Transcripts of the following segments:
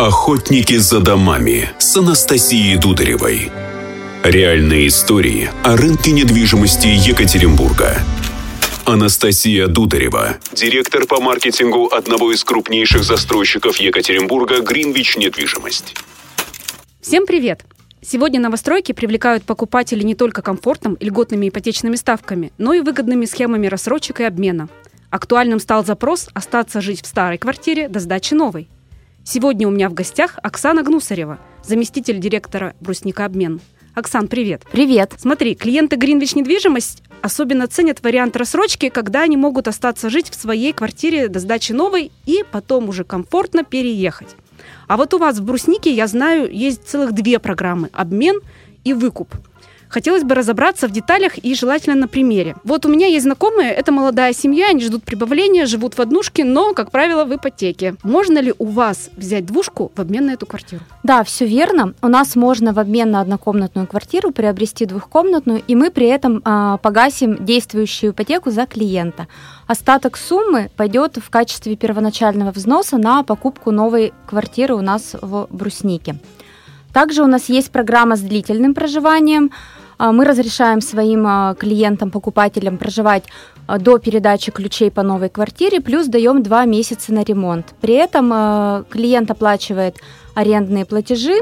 Охотники за домами с Анастасией Дударевой. Реальные истории о рынке недвижимости Екатеринбурга. Анастасия Дударева, директор по маркетингу одного из крупнейших застройщиков Екатеринбурга «Гринвич Недвижимость». Всем привет! Сегодня новостройки привлекают покупателей не только комфортом и льготными ипотечными ставками, но и выгодными схемами рассрочек и обмена. Актуальным стал запрос остаться жить в старой квартире до сдачи новой – Сегодня у меня в гостях Оксана Гнусарева, заместитель директора «Брусника Обмен». Оксан, привет. Привет. Смотри, клиенты Greenwich недвижимость особенно ценят вариант рассрочки, когда они могут остаться жить в своей квартире до сдачи новой и потом уже комфортно переехать. А вот у вас в Бруснике, я знаю, есть целых две программы – обмен и выкуп – Хотелось бы разобраться в деталях и желательно на примере. Вот у меня есть знакомые, это молодая семья, они ждут прибавления, живут в однушке, но, как правило, в ипотеке. Можно ли у вас взять двушку в обмен на эту квартиру? Да, все верно. У нас можно в обмен на однокомнатную квартиру приобрести двухкомнатную, и мы при этом э, погасим действующую ипотеку за клиента. Остаток суммы пойдет в качестве первоначального взноса на покупку новой квартиры у нас в Бруснике. Также у нас есть программа с длительным проживанием. А, мы разрешаем своим а, клиентам, покупателям проживать а, до передачи ключей по новой квартире, плюс даем 2 месяца на ремонт. При этом клиент оплачивает арендные платежи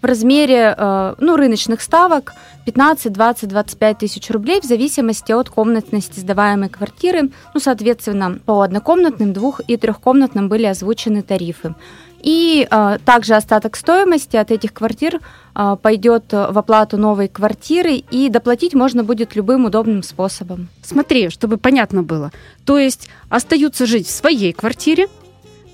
в размере ну, рыночных ставок 15, 20, 25 тысяч рублей в зависимости от комнатности сдаваемой квартиры. Ну, соответственно, по однокомнатным, двух- и трехкомнатным были озвучены тарифы. И э, также остаток стоимости от этих квартир э, пойдет в оплату новой квартиры, и доплатить можно будет любым удобным способом. Смотри, чтобы понятно было. То есть остаются жить в своей квартире,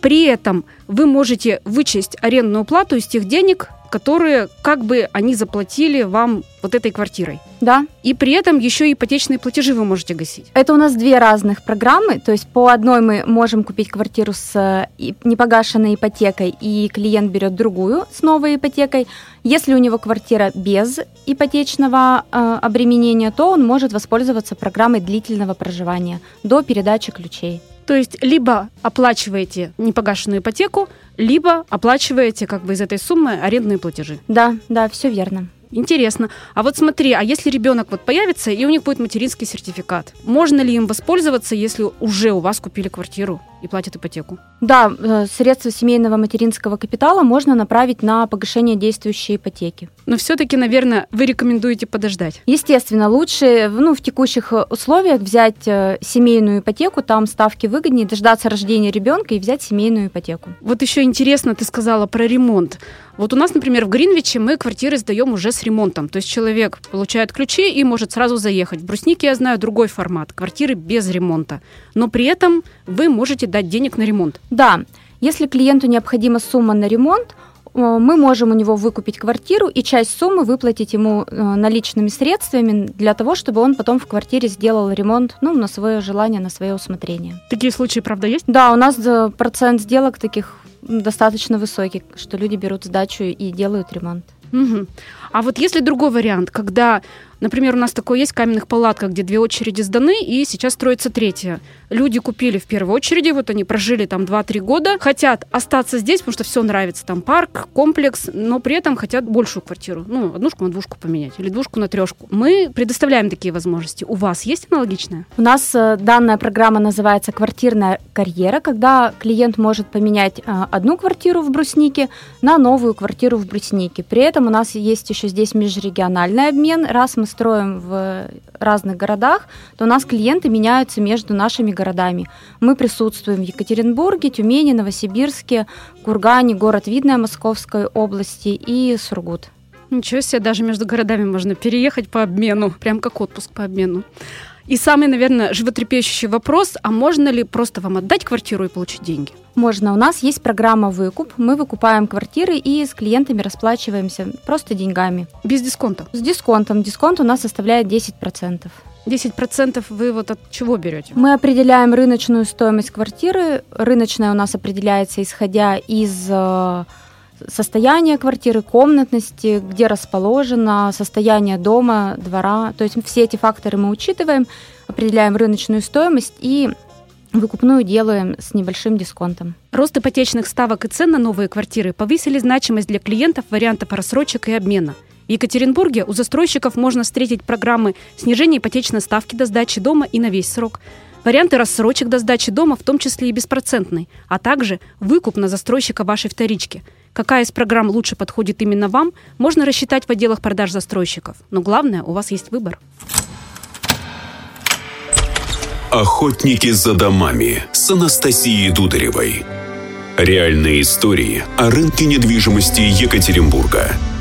при этом вы можете вычесть арендную плату из тех денег, которые как бы они заплатили вам вот этой квартирой. Да. И при этом еще ипотечные платежи вы можете гасить. Это у нас две разных программы. То есть по одной мы можем купить квартиру с э, непогашенной ипотекой, и клиент берет другую с новой ипотекой. Если у него квартира без ипотечного э, обременения, то он может воспользоваться программой длительного проживания до передачи ключей. То есть либо оплачиваете непогашенную ипотеку, либо оплачиваете как бы из этой суммы арендные платежи. Да, да, все верно. Интересно. А вот смотри, а если ребенок вот появится, и у них будет материнский сертификат, можно ли им воспользоваться, если уже у вас купили квартиру и платят ипотеку? Да, э, средства семейного материнского капитала можно направить на погашение действующей ипотеки. Но все-таки, наверное, вы рекомендуете подождать. Естественно, лучше ну, в текущих э, условиях взять э, семейную ипотеку, там ставки выгоднее, дождаться рождения ребенка и взять семейную ипотеку. Вот еще интересно, ты сказала про ремонт. Вот у нас, например, в Гринвиче мы квартиры сдаем уже с ремонтом. То есть человек получает ключи и может сразу заехать. В Бруснике я знаю другой формат. Квартиры без ремонта. Но при этом вы можете дать денег на ремонт. Да. Если клиенту необходима сумма на ремонт, э, мы можем у него выкупить квартиру и часть суммы выплатить ему э, наличными средствами для того, чтобы он потом в квартире сделал ремонт, ну, на свое желание, на свое усмотрение. Такие случаи, правда, есть? Да, у нас э, процент сделок таких достаточно высокий, что люди берут сдачу и делают ремонт. Угу. А вот если другой вариант, когда Например, у нас такое есть в каменных палатках, где две очереди сданы, и сейчас строится третья. Люди купили в первой очереди, вот они прожили там 2-3 года, хотят остаться здесь, потому что все нравится, там парк, комплекс, но при этом хотят большую квартиру. Ну, однушку на двушку поменять или двушку на трешку. Мы предоставляем такие возможности. У вас есть аналогичная? У нас э, данная программа называется «Квартирная карьера», когда клиент может поменять э, одну квартиру в Бруснике на новую квартиру в Бруснике. При этом у нас есть еще здесь межрегиональный обмен. Раз мы строим в разных городах, то у нас клиенты меняются между нашими городами. Мы присутствуем в Екатеринбурге, Тюмени, Новосибирске, Кургане, город Видное Московской области и Сургут. Ничего себе, даже между городами можно переехать по обмену, прям как отпуск по обмену. И самый, наверное, животрепещущий вопрос, а можно ли просто вам отдать квартиру и получить деньги? Можно. У нас есть программа «Выкуп». Мы выкупаем квартиры и с клиентами расплачиваемся просто деньгами. Без дисконта? С дисконтом. Дисконт у нас составляет 10%. 10% вы вот от чего берете? Мы определяем рыночную стоимость квартиры. Рыночная у нас определяется исходя из э, состояние квартиры, комнатности, где расположено, состояние дома, двора. То есть все эти факторы мы учитываем, определяем рыночную стоимость и выкупную делаем с небольшим дисконтом. Рост ипотечных ставок и цен на новые квартиры повысили значимость для клиентов вариантов рассрочек и обмена. В Екатеринбурге у застройщиков можно встретить программы снижения ипотечной ставки до сдачи дома и на весь срок, варианты рассрочек до сдачи дома, в том числе и беспроцентный, а также выкуп на застройщика вашей вторички. Какая из программ лучше подходит именно вам, можно рассчитать в отделах продаж застройщиков. Но главное, у вас есть выбор. Охотники за домами с Анастасией Дударевой. Реальные истории о рынке недвижимости Екатеринбурга –